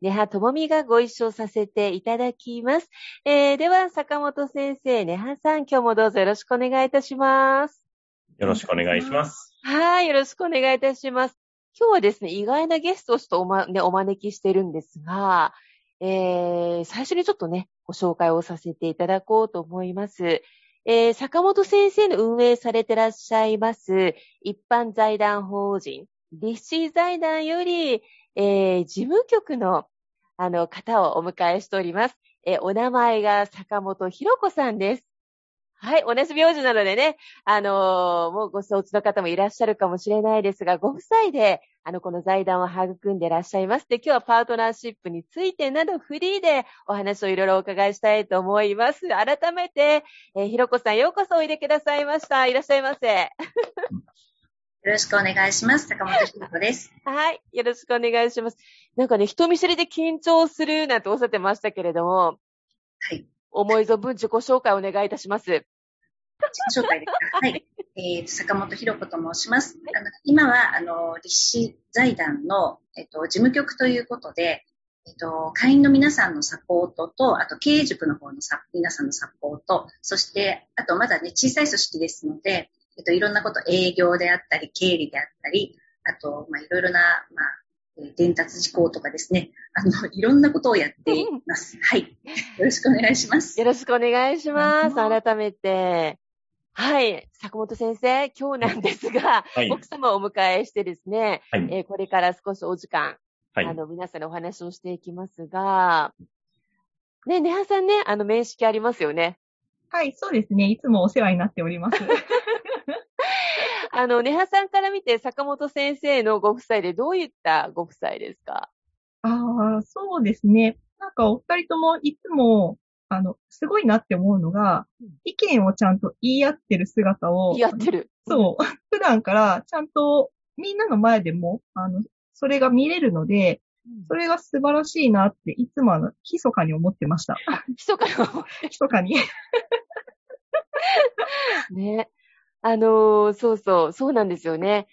根葉智美がご一緒させていただきます。えー、では、坂本先生、根葉さん、今日もどうぞよろしくお願いいたします。よろしくお願いします。はい、よろしくお願いいたします。今日はですね、意外なゲストをちょっとお,、まね、お招きしてるんですが、えー、最初にちょっとね、ご紹介をさせていただこうと思います。えー、坂本先生の運営されてらっしゃいます、一般財団法人、立志財団より、えー、事務局のあの、方をお迎えしております。えお名前が坂本博子さんです。はい、同じ名字なのでね、あのー、もうご承知の方もいらっしゃるかもしれないですが、ご夫妻で、あの、この財団を育んでいらっしゃいます。で、今日はパートナーシップについてなどフリーでお話をいろいろお伺いしたいと思います。改めて、えー、ひろこさんようこそおいでくださいました。いらっしゃいませ。よろしくお願いします。坂本ひ子です。はい。よろしくお願いします。なんかね、人見知りで緊張するなんておっしゃってましたけれども、はい。思い存分自己紹介お願いいたします。自己紹介ですか？はい。えー、坂本ひろ子と申します。はい、あの今は、あの、立志財団の、えっと、事務局ということで、えっと、会員の皆さんのサポートと、あと経営塾の方のさ皆さんのサポート、そして、あとまだね、小さい組織ですので、えっと、いろんなこと、営業であったり、経理であったり、あと、まあ、いろいろな、まあ、伝達事項とかですね、あの、いろんなことをやっています。はい。よろしくお願いします。よろしくお願いします。改めて。はい。坂本先生、今日なんですが、はい、奥様をお迎えしてですね、はい、えー、これから少しお時間、はい、あの、皆さんのお話をしていきますが、ね、ネハさんね、あの、面識ありますよね。はい、そうですね。いつもお世話になっております。あの、ネハさんから見て、坂本先生のご夫妻でどういったご夫妻ですか？ああ、そうですね。なんかお二人ともいつも、あの、すごいなって思うのが、意見をちゃんと言い合ってる姿を。言い合ってる。そう。普段からちゃんとみんなの前でも、あの、それが見れるので、それが素晴らしいなって、いつもあの、密かに思ってました。密かに密 かに。ね。あのー、そうそう、そうなんですよね。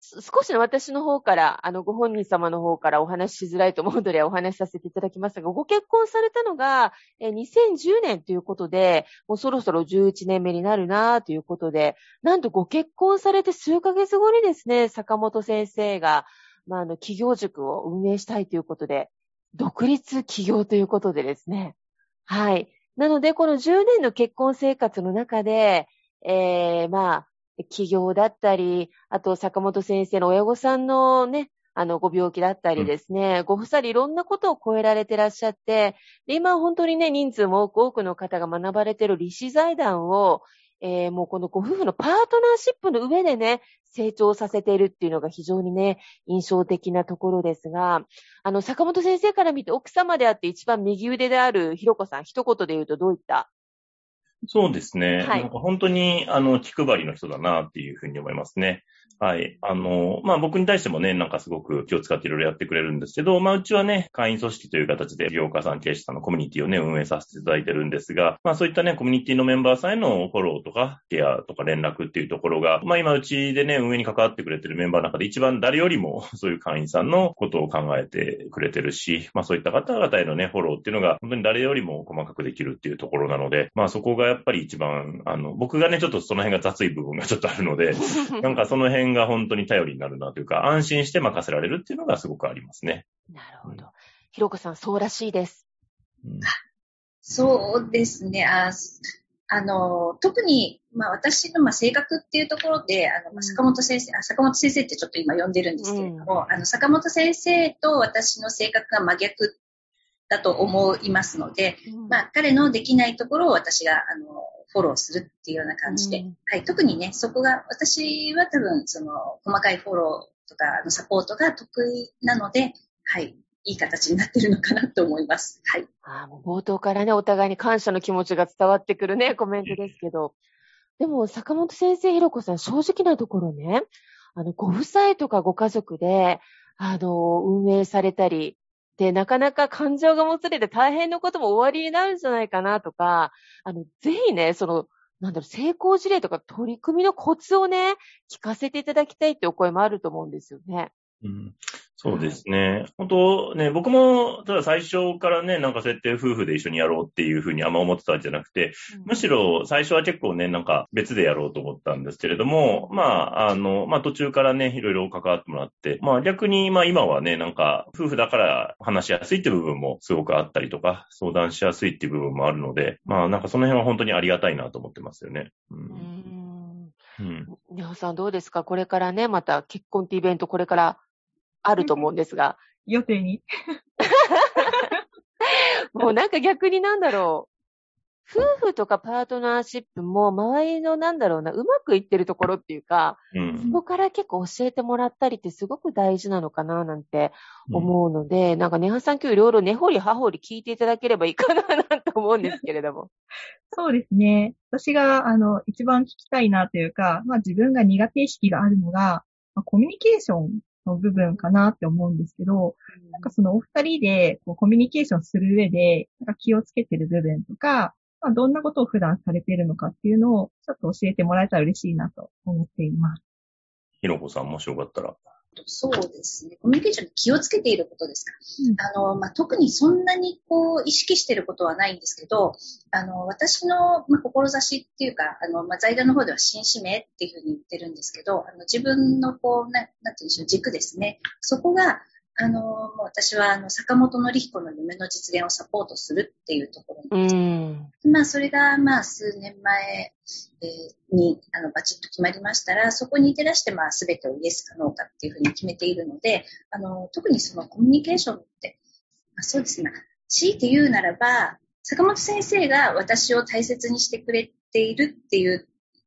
少しの私の方から、あの、ご本人様の方からお話ししづらいと思うのでお話しさせていただきますが、ご結婚されたのが、え2010年ということで、もうそろそろ11年目になるなということで、なんとご結婚されて数ヶ月後にですね、坂本先生が、まあ、あの、企業塾を運営したいということで、独立企業ということでですね。はい。なので、この10年の結婚生活の中で、えー、まあ、企業だったり、あと坂本先生の親御さんのね、あの、ご病気だったりですね、うん、ご夫妻いろんなことを超えられてらっしゃって、で今本当にね、人数も多く多くの方が学ばれている理士財団を、えー、もうこのご夫婦のパートナーシップの上でね、成長させているっていうのが非常にね、印象的なところですが、あの、坂本先生から見て奥様であって一番右腕であるひろこさん、一言で言うとどういったそうですね。はい、なんか本当に、あの、気配りの人だなっていうふうに思いますね。はい。あの、まあ、僕に対してもね、なんかすごく気を使っていろいろやってくれるんですけど、まあ、うちはね、会員組織という形で、業家さん、経営者さんのコミュニティをね、運営させていただいてるんですが、まあ、そういったね、コミュニティのメンバーさんへのフォローとか、ケアとか連絡っていうところが、まあ、今うちでね、運営に関わってくれてるメンバーの中で一番誰よりも、そういう会員さんのことを考えてくれてるし、まあ、そういった方々へのね、フォローっていうのが、本当に誰よりも細かくできるっていうところなので、まあ、そこがやっぱり一番、あの、僕がね、ちょっとその辺が雑い部分がちょっとあるので、なんかその辺が本当に頼りりになるなというか、安心して任せられるっていうのがすごくありますね。なるほど。ひろこさん、そうらしいです。うん、そうですね。ああの、特に、まあ私のまあ性格っていうところで、あの、まあ、坂本先生、あ、坂本先生ってちょっと今呼んでるんですけれども、うん、あの、坂本先生と私の性格が真逆だと思いますので、うん、まあ彼のできないところを私が、あの、フォローするっていうような感じで、うん、はい、特にね、そこが、私は多分、その、細かいフォローとか、あの、サポートが得意なので、はい、いい形になってるのかなと思います。はい。あもう冒頭からね、お互いに感謝の気持ちが伝わってくるね、コメントですけど。でも、坂本先生、ひろこさん、正直なところね、あの、ご夫妻とかご家族で、あの、運営されたり、で、なかなか感情がもつれて大変なことも終わりになるんじゃないかなとか、あの、ぜひね、その、なんだろう、成功事例とか取り組みのコツをね、聞かせていただきたいってお声もあると思うんですよね。うん、そうですね。本当ね、僕も、ただ最初からね、なんか設定夫婦で一緒にやろうっていうふうにあんま思ってたんじゃなくて、むしろ最初は結構ね、なんか別でやろうと思ったんですけれども、まあ、あの、まあ途中からね、いろいろ関わってもらって、まあ逆に、まあ今はね、なんか夫婦だから話しやすいって部分もすごくあったりとか、相談しやすいっていう部分もあるので、まあなんかその辺は本当にありがたいなと思ってますよね。うん。うん。皆さんどうですか？これからね、また結婚ってイベントこれからあると思うんですが。予定に。もうなんか逆になんだろう。夫婦とかパートナーシップも周りのなんだろうな、うまくいってるところっていうか、うん、そこから結構教えてもらったりってすごく大事なのかななんて思うので、うん、なんかネハさん今日いろいろ根掘り葉掘り聞いていただければいいかななんて思うんですけれども。そうですね。私があの一番聞きたいなというか、まあ自分が苦手意識があるのが、まあ、コミュニケーションの部分かなって思うんですけど、なんかそのお二人でこうコミュニケーションする上で、なんか気をつけてる部分とか、まあ、どんなことを普段されているのかっていうのをちょっと教えてもらえたら嬉しいなと思っています。ひろこさんもしよかったら。そうですね。コミュニケーションに気をつけていることですか。うん、あの、まあ、特にそんなにこう意識していることはないんですけど、あの、私の、まあ、志っていうか、あの、まあ、財団の方では新使命っていうふうに言ってるんですけど、あの、自分のこう、ななんて言うんでしょう、軸ですね。そこが、あの、もう私は、あの、坂本のり彦の夢の実現をサポートするっていうところなんです。うんまあ、それが、まあ、数年前、えー、に、あの、バチッと決まりましたら、そこに照らして、まあ、すべてをイエスかノーかっていうふうに決めているので、あの、特にそのコミュニケーションって、まあ、そうですね、強いて言うならば、坂本先生が私を大切にしてくれているっていう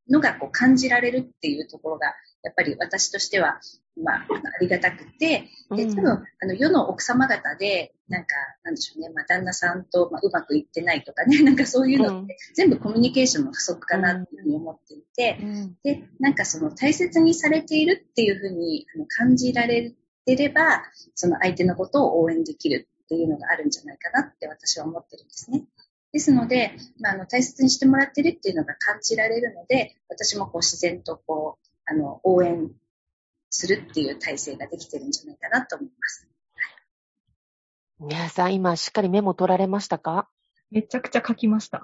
のがこう感じられるっていうところが、やっぱり私としては、まあ、ありがたくて、で、多分、あの、世の奥様方で、なんか、なんでしょうね、まあ、旦那さんと、まあ、うまくいってないとかね、なんかそういうのって、全部コミュニケーションの不足かなっていうふうに思っていて、で、なんかその大切にされているっていうふうに感じられてれば、その相手のことを応援できるっていうのがあるんじゃないかなって私は思ってるんですね。ですので、まあ、あの大切にしてもらってるっていうのが感じられるので、私もこう自然とこう、あの、応援するっていう体制ができてるんじゃないかなと思います。皆さん、今しっかりメモ取られましたか？めちゃくちゃ書きました。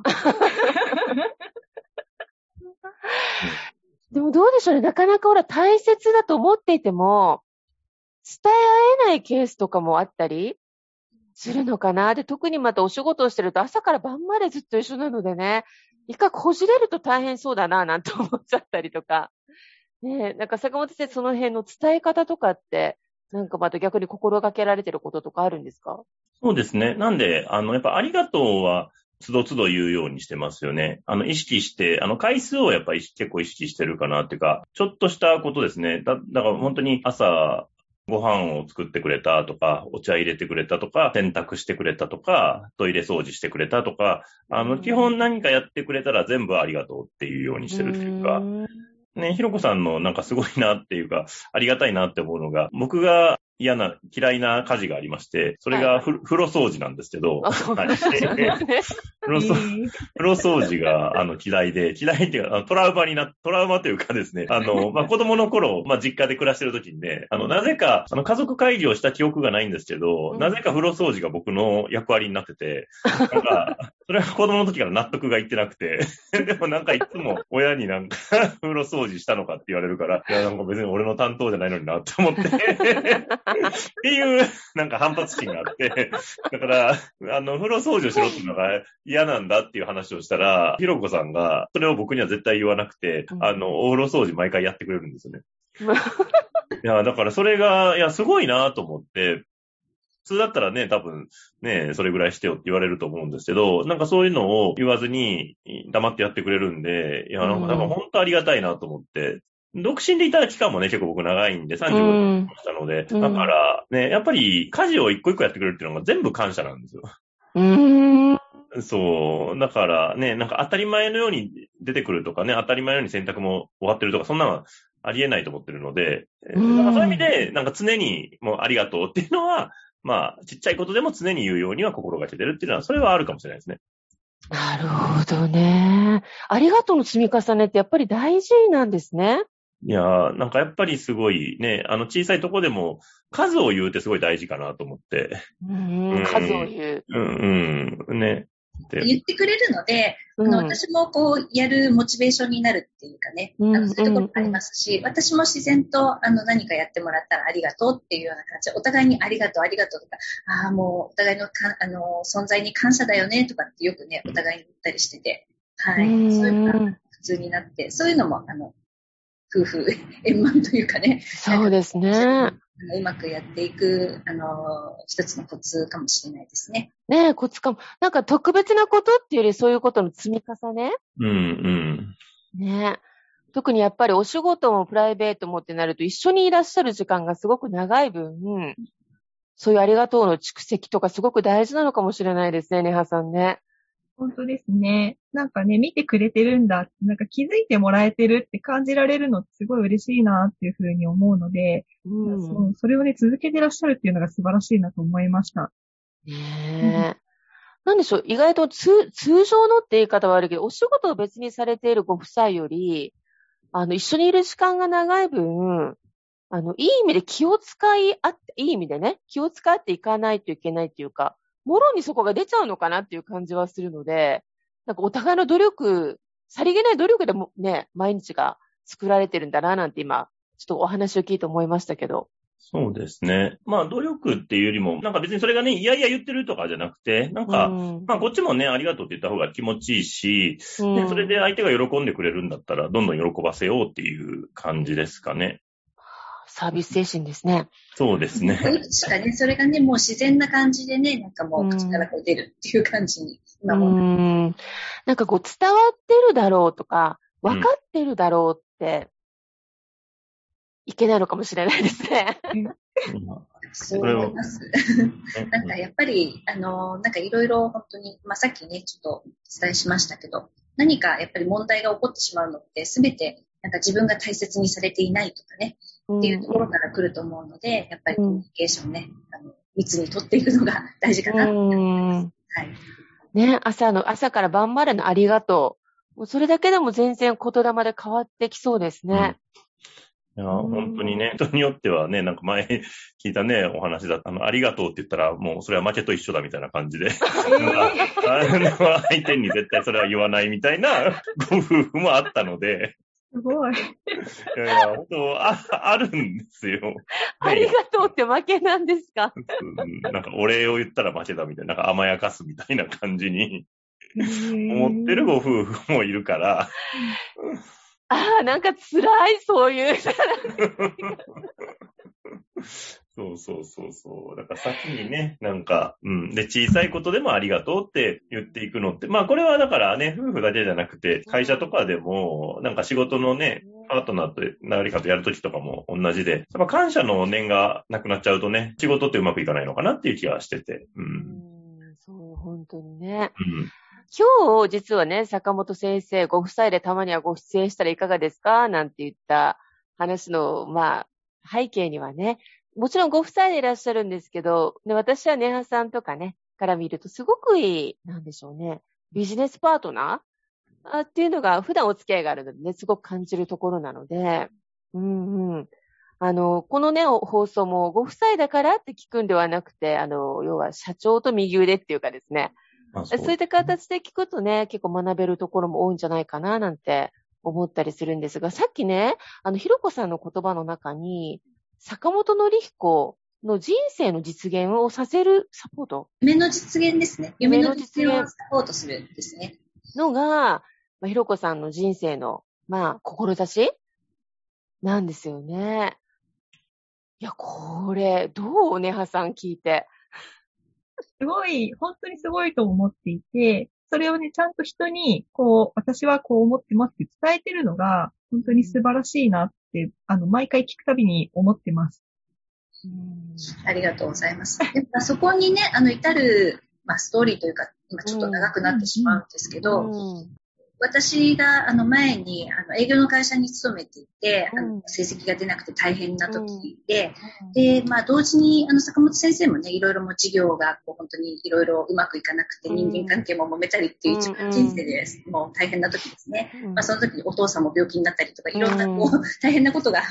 でもどうでしょうね。なかなかほら大切だと思っていても、伝え合えないケースとかもあったりするのかな。で、特にまたお仕事をしてると朝から晩までずっと一緒なのでね、一回こじれると大変そうだな、なんて思っちゃったりとか。ねえ、なんか坂本先生、その辺の伝え方とかって、なんかまた逆に心がけられてることとかあるんですか？そうですね。なんで、あの、やっぱありがとうは、つどつど言うようにしてますよね。あの、意識して、あの、回数をやっぱり結構意識してるかなっていうか、ちょっとしたことですね。だ、だから本当に朝、ご飯を作ってくれたとか、お茶入れてくれたとか、洗濯してくれたとか、トイレ掃除してくれたとか、あの、基本何かやってくれたら全部ありがとうっていうようにしてるというか、ね、ひろこさんのなんかすごいなっていうか、ありがたいなって思うのが、僕が嫌な、嫌いな家事がありまして、それがふ、はい、風呂掃除なんですけど、は い、風呂掃除が、あの、嫌いで、嫌いっていうか、トラウマにな、トラウマというかですね、あの、まあ、子供の頃、まあ、実家で暮らしてる時にね、あの、なぜか、あの、家族会議をした記憶がないんですけど、うん、なぜか風呂掃除が僕の役割になってて、なんか、それは子供の時から納得がいってなくて、でもなんかいつも親になんか風呂掃除したのかって言われるから、いや、なんか別に俺の担当じゃないのになって思ってっていう、なんか反発心があって、だから、あの、風呂掃除をしろっていうのが嫌なんだっていう話をしたら、ひろこさんが、それを僕には絶対言わなくて、うん、あの、お風呂掃除毎回やってくれるんですよね。いや、だからそれが、いや、すごいなと思って、普通だったらね、多分、ね、それぐらいしてよって言われると思うんですけど、なんかそういうのを言わずに黙ってやってくれるんで、いや、なんか本当ありがたいなと思って、独身でいた期間もね、結構僕長いんで、35年したので、だからね、やっぱり家事を一個一個やってくれるっていうのが全部感謝なんですよ。うーん。そう。だからね、なんか当たり前のように出てくるとかね、当たり前のように洗濯も終わってるとか、そんなのはありえないと思ってるので、なんかそういう意味で、なんか常にもうありがとうっていうのは、まあ、ちっちゃいことでも常に言うようには心がけてるっていうのは、それはあるかもしれないですね。なるほどね。ありがとうの積み重ねってやっぱり大事なんですね。いやー、なんかやっぱりすごいね、あの小さいとこでも数を言うってすごい大事かなと思って。うん、うん、数を言う。うん、うん、ね。言ってくれるので、うん、あの私もこう、やるモチベーションになるっていうかね、うん、あのそういうところもありますし、うん、私も自然とあの何かやってもらったらありがとうっていうような感じ。で、お互いにありがとう、ありがとうとか、ああ、もうお互いのかあの存在に感謝だよねとかってよくね、お互いに言ったりしてて、はい。そういうのが普通になって、そういうのも、あの、夫婦 円満というかね。そうですね。うまくやっていく、あの、一つのコツかもしれないですね。ねえ、コツかも。なんか特別なことっていうよりそういうことの積み重ねうんうん。ねえ。特にやっぱりお仕事もプライベートもってなると一緒にいらっしゃる時間がすごく長い分、そういうありがとうの蓄積とかすごく大事なのかもしれないですね、ネハさんね。本当ですね。なんかね、見てくれてるんだ、なんか気づいてもらえてるって感じられるのってすごい嬉しいなっていうふうに思うので、うん、そそれをね、続けてらっしゃるっていうのが素晴らしいなと思いました。ねえ。うんなんでしょう、意外と通、通常のって言い方は悪いけど、お仕事を別にされているご夫妻より、あの、一緒にいる時間が長い分、あの、いい意味で気を使いあって、いい意味でね、気を使っていかないといけないっていうか、もろにそこが出ちゃうのかなっていう感じはするので、なんかお互いの努力、さりげない努力でもね、毎日が作られてるんだななんて今、ちょっとお話を聞いて思いましたけど。そうですね。まあ、努力っていうよりも、なんか別にそれがね、いやいや言ってるとかじゃなくて、なんか、うん、まあ、こっちもね、ありがとうって言った方が気持ちいいし、うん、それで相手が喜んでくれるんだったら、どんどん喜ばせようっていう感じですかね。サービス精神ですね。そうですね。しかね、それがね、もう自然な感じでね、なんかもう口からこう出るっていう感じに、今も。うん。なんかこう伝わってるだろうとか、分かってるだろうって、いけないのかもしれないですね。そう思います。なんかやっぱり、あの、なんかいろいろ本当に、まあ、さっきね、ちょっとお伝えしましたけど、何かやっぱり問題が起こってしまうのって、すべてなんか自分が大切にされていないとかね、っていうところから来ると思うので、やっぱりコミュニケーションね、あの密に取っていくのが大事かなと思います。はい。ね、朝の、朝から晩までのありがとう。もうそれだけでも全然言霊で変わってきそうですね。いや、本当にね、人によってはね、なんか前聞いたね、お話だった、あの、ありがとうって言ったら、もうそれは負けと一緒だみたいな感じで、相手に絶対それは言わないみたいなご夫婦もあったので、すごい。いやいや、本当あ、あるんですよ。ありがとうって負けなんですか？なんかお礼を言ったら負けだみたいな、なんか甘やかすみたいな感じに思ってるご夫婦もいるから。ああ、なんか辛い、そういう。そうそうそうそう。だから先にね、なんか、うん。で、小さいことでもありがとうって言っていくのって、まあこれはだからね、夫婦だけじゃなくて、会社とかでも、なんか仕事のね、パートナーと誰かとやるときとかも同じで、やっぱ感謝の念がなくなっちゃうとね、仕事ってうまくいかないのかなっていう気がしてて。うん。うんそう、本当にね。うん。今日、実はね、坂本先生、ご夫妻でたまにはご出演したらいかがですか？なんて言った話の、まあ、背景にはね、もちろんご夫妻でいらっしゃるんですけど、ね、私はネハさんとかね、から見るとすごくいい、なんでしょうね、ビジネスパートナー？っていうのが普段お付き合いがあるのでね、すごく感じるところなので、うんうん。あの、このね、放送もご夫妻だからって聞くんではなくて、あの、要は社長と右腕っていうかですね、そう。そういった形で聞くとね、結構学べるところも多いんじゃないかななんて思ったりするんですが、さっきね、あの、ひろこさんの言葉の中に、坂本のり彦の人生の実現をさせるサポート？夢の実現ですね。夢の実現をサポートするですね。のが、まあ、ひろこさんの人生の、まあ、志？なんですよね。いや、これ、どうねはさん聞いて。すごい、本当にすごいと思っていて、それをね、ちゃんと人に、こう、私はこう思ってますって伝えてるのが、本当に素晴らしいなって、あの、毎回聞くたびに思ってます。ありがとうございます。でそこにね、あの、至る、まあ、ストーリーというか、今ちょっと長くなってしまうんですけど、私があの前にあの営業の会社に勤めていて、あの成績が出なくて大変な時で、で、まあ同時にあの坂本先生もね、いろいろも事業がこう本当にいろいろうまくいかなくて人間関係も揉めたりっていう一番人生でもう大変な時ですね。まあその時にお父さんも病気になったりとか、いろんなこう大変なことが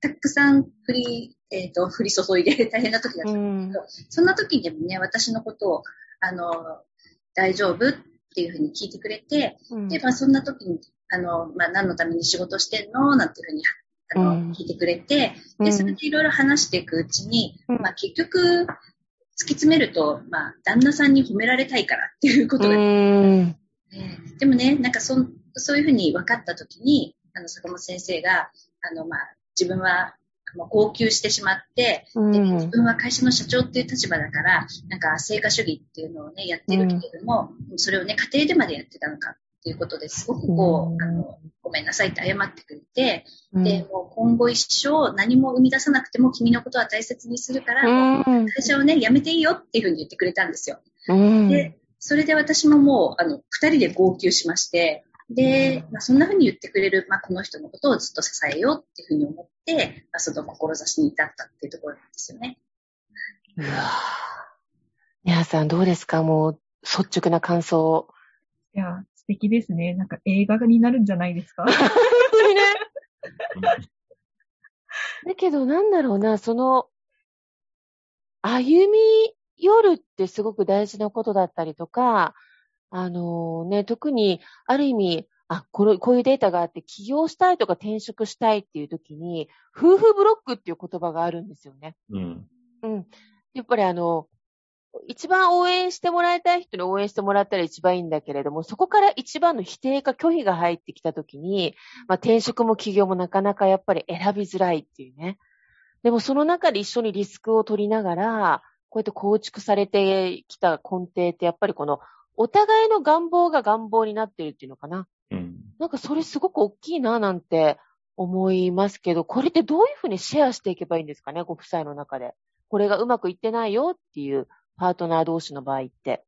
たくさん降り、えっ、ー、と、降り注いで 大変な時だったんですけど、そんな時でもね、私のことを、あの、大丈夫？っていうふうに聞いてくれて、うん、で、まあそんな時に、あの、まあ何のために仕事してんの？なんていうふうに、あの、うん、聞いてくれて、で、それでいろいろ話していくうちに、うん、まあ結局、突き詰めると、まあ、旦那さんに褒められたいからっていうことが、えー、でもね、なんかそ、そういうふうに分かった時に、あの、坂本先生が、あの、まあ、自分はもう号泣してしまって、うん、で自分は会社の社長っていう立場だから、なんか成果主義っていうのをね、やってるけれども、うん、それをね、家庭でまでやってたのかっていうことですごくこう、あの、ごめんなさいって謝ってくれて、で、もう今後一生何も生み出さなくても君のことは大切にするから、会社をね、辞めていいよっていうふうに言ってくれたん。ですよ。で、それで私ももう、あの、二人で号泣しまして、で、まあ、そんな風に言ってくれる、まあ、この人のことをずっと支えようっていうふうに思って、まあ、その志に至ったっていうところなんですよね。うわ皆さんどうですか？もう、率直な感想。いや、素敵ですね。なんか映画になるんじゃないですか？本当にね。だけど、なんだろうな、その、歩み寄るってすごく大事なことだったりとか、あのね、特に、ある意味、あ、これ、こういうデータがあって、起業したいとか転職したいっていう時に、夫婦ブロックっていう言葉があるんですよね。うん。うん。やっぱりあの、一番応援してもらいたい人に応援してもらったら一番いいんだけれども、そこから一番の否定か拒否が入ってきたときに、まあ、転職も起業もなかなかやっぱり選びづらいっていうね。でもその中で一緒にリスクを取りながら、こうやって構築されてきた根底ってやっぱりこのお互いの願望が願望になってるっていうのかな。うん。なんかそれすごく大きいななんて思いますけど、これってどういうふうにシェアしていけばいいんですかね、ご夫妻の中で。これがうまくいってないよっていうパートナー同士の場合って。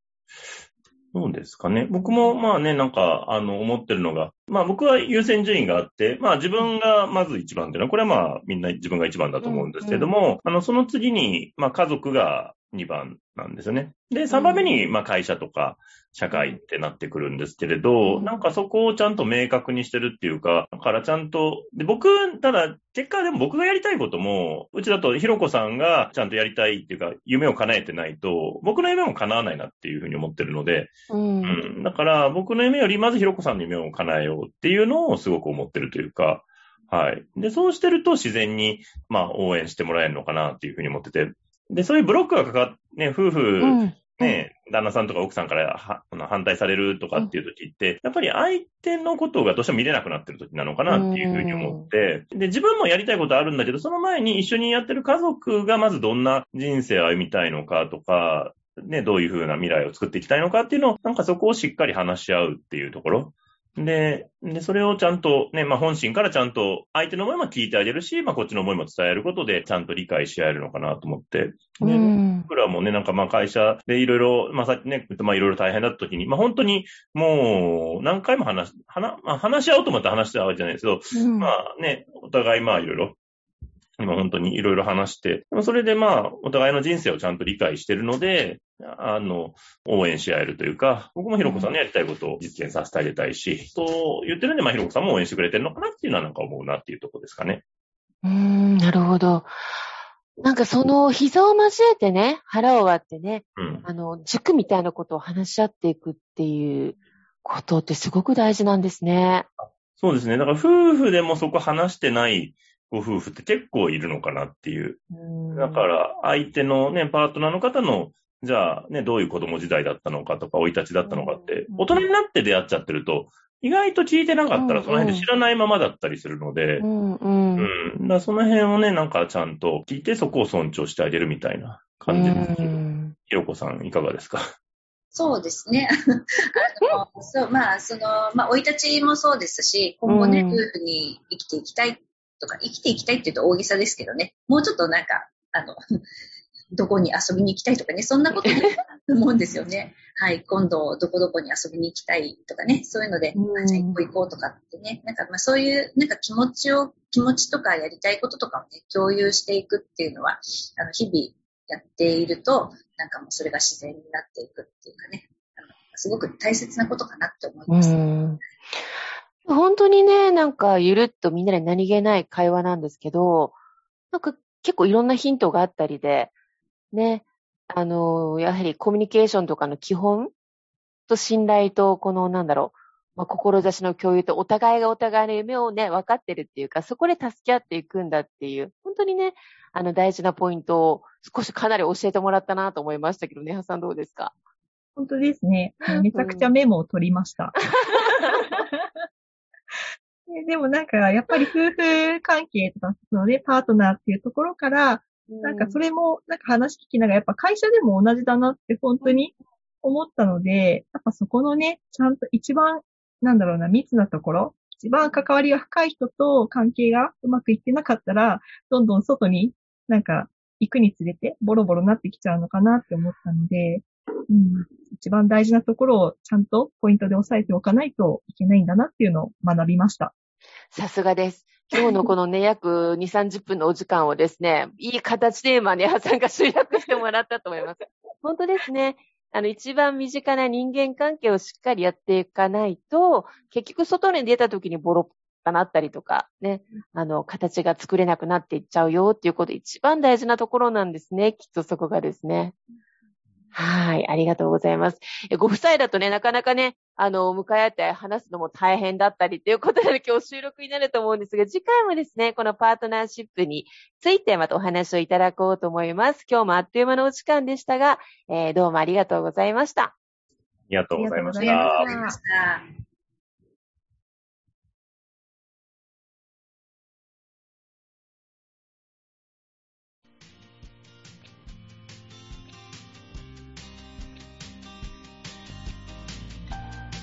そうですかね？僕もまあね、なんか、あの、思ってるのが、まあ僕は優先順位があって、まあ自分がまず一番っていうのは、これはまあみんな自分が一番だと思うんですけれども、うんうん、あの、その次に、まあ家族が2番なんですよね。で、3番目に、まあ会社とか社会ってなってくるんですけれど、なんかそこをちゃんと明確にしてるっていうか、だからちゃんと、で、僕、ただ、結果でも僕がやりたいことも、うちだとひろこさんがちゃんとやりたいっていうか、夢を叶えてないと、僕の夢も叶わないなっていうふうに思ってるので、うん、うん、だから僕の夢よりまずひろこさんの夢を叶えようっていうのをすごく思ってるというか、はい。で、そうしてると自然に、まあ、応援してもらえるのかなっていうふうに思ってて、で、そういうブロックがかかっ、ね、夫婦、うん。ね、旦那さんとか奥さんから反対されるとかっていう時って、やっぱり相手のことがどうしても見れなくなってる時なのかなっていうふうに思って、で、自分もやりたいことあるんだけど、その前に一緒にやってる家族がまずどんな人生を歩みたいのかとか、ね、どういうふうな未来を作っていきたいのかっていうのを、なんかそこをしっかり話し合うっていうところ。で、で、それをちゃんとね、まあ本心からちゃんと相手の思いも聞いてあげるし、まあこっちの思いも伝えることでちゃんと理解し合えるのかなと思って。で、僕らもね、なんかまあ会社でいろいろ、まあさっきね、まあいろいろ大変だった時に、まあ本当にもう何回も話、話、まあ、話し合おうと思って話してたわけじゃないですけど、うん、まあね、お互いまあいろいろ今本当にいろいろ話して、それでまあ、お互いの人生をちゃんと理解してるので、あの、応援し合えるというか、僕もひろこさんのやりたいことを実現させてあげたいし、そう言ってるんで、まあひろこさんも応援してくれてるのかなっていうのはなんか思うなっていうところですかね。うーん、なるほど。なんかその膝を交えてね、腹を割ってね、うん、あの、軸みたいなことを話し合っていくっていうことってすごく大事なんですね。そうですね。だから夫婦でもそこ話してないご夫婦って結構いるのかなっていう。だから、相手のね、パートナーの方の、じゃあね、どういう子供時代だったのかとか、生い立ちだったのかって、大人になって出会っちゃってると、意外と聞いてなかったら、その辺で知らないままだったりするので、うんうん。うん。だその辺をね、なんかちゃんと聞いて、そこを尊重してあげるみたいな感じです。ひろこさん、いかがですか？そうですね。あのそうまあ、その、まあ、生い立ちもそうですし、今後ね、夫婦に生きていきたいとか、生きていきたいって言うと大げさですけどね、もうちょっとなんか、あの、どこに遊びに行きたいとかね、そんなことないと思うんですよね。はい、今度どこどこに遊びに行きたいとかね、そういうので、うん、じゃあ一個行こうとかってね、なんかまあそういうなんか気持ちを、気持ちとかやりたいこととかをね、共有していくっていうのは、あの、日々やっていると、なんかもうそれが自然になっていくっていうかね、あのすごく大切なことかなって思います。本当にね、なんかゆるっとみんなで何気ない会話なんですけど、なんか結構いろんなヒントがあったりで、ね、あの、やはりコミュニケーションとかの基本と信頼と、この、なんだろう、まあ、志の共有とお互いがお互いの夢をね、分かってるっていうか、そこで助け合っていくんだっていう、本当にね、あの大事なポイントを少しかなり教えてもらったなと思いましたけどね、はさんどうですか？本当ですね。めちゃくちゃメモを取りました。でもなんか、やっぱり夫婦関係とか、そのね、パートナーっていうところから、なんかそれも、なんか話聞きながら、やっぱ会社でも同じだなって本当に思ったので、やっぱそこのね、ちゃんと一番、なんだろうな、密なところ、一番関わりが深い人と関係がうまくいってなかったら、どんどん外になんか行くにつれてボロボロなってきちゃうのかなって思ったので、うん、一番大事なところをちゃんとポイントで押さえておかないといけないんだなっていうのを学びました。さすがです。今日のこのね、約2、30分のお時間をですね、いい形で今ね、さんが集約してもらったと思います。本当ですね。あの、一番身近な人間関係をしっかりやっていかないと、結局外に出た時にボロッなったりとか、ね、あの、形が作れなくなっていっちゃうよっていうこと、一番大事なところなんですね。きっとそこがですね。はい、ありがとうございます。ご夫妻だとね、なかなかね、あの、向かい合って話すのも大変だったりということで、今日収録になると思うんですが、次回もですね、このパートナーシップについてまたお話をいただこうと思います。今日もあっという間のお時間でしたが、えー、どうもありがとうございました。ありがとうございました。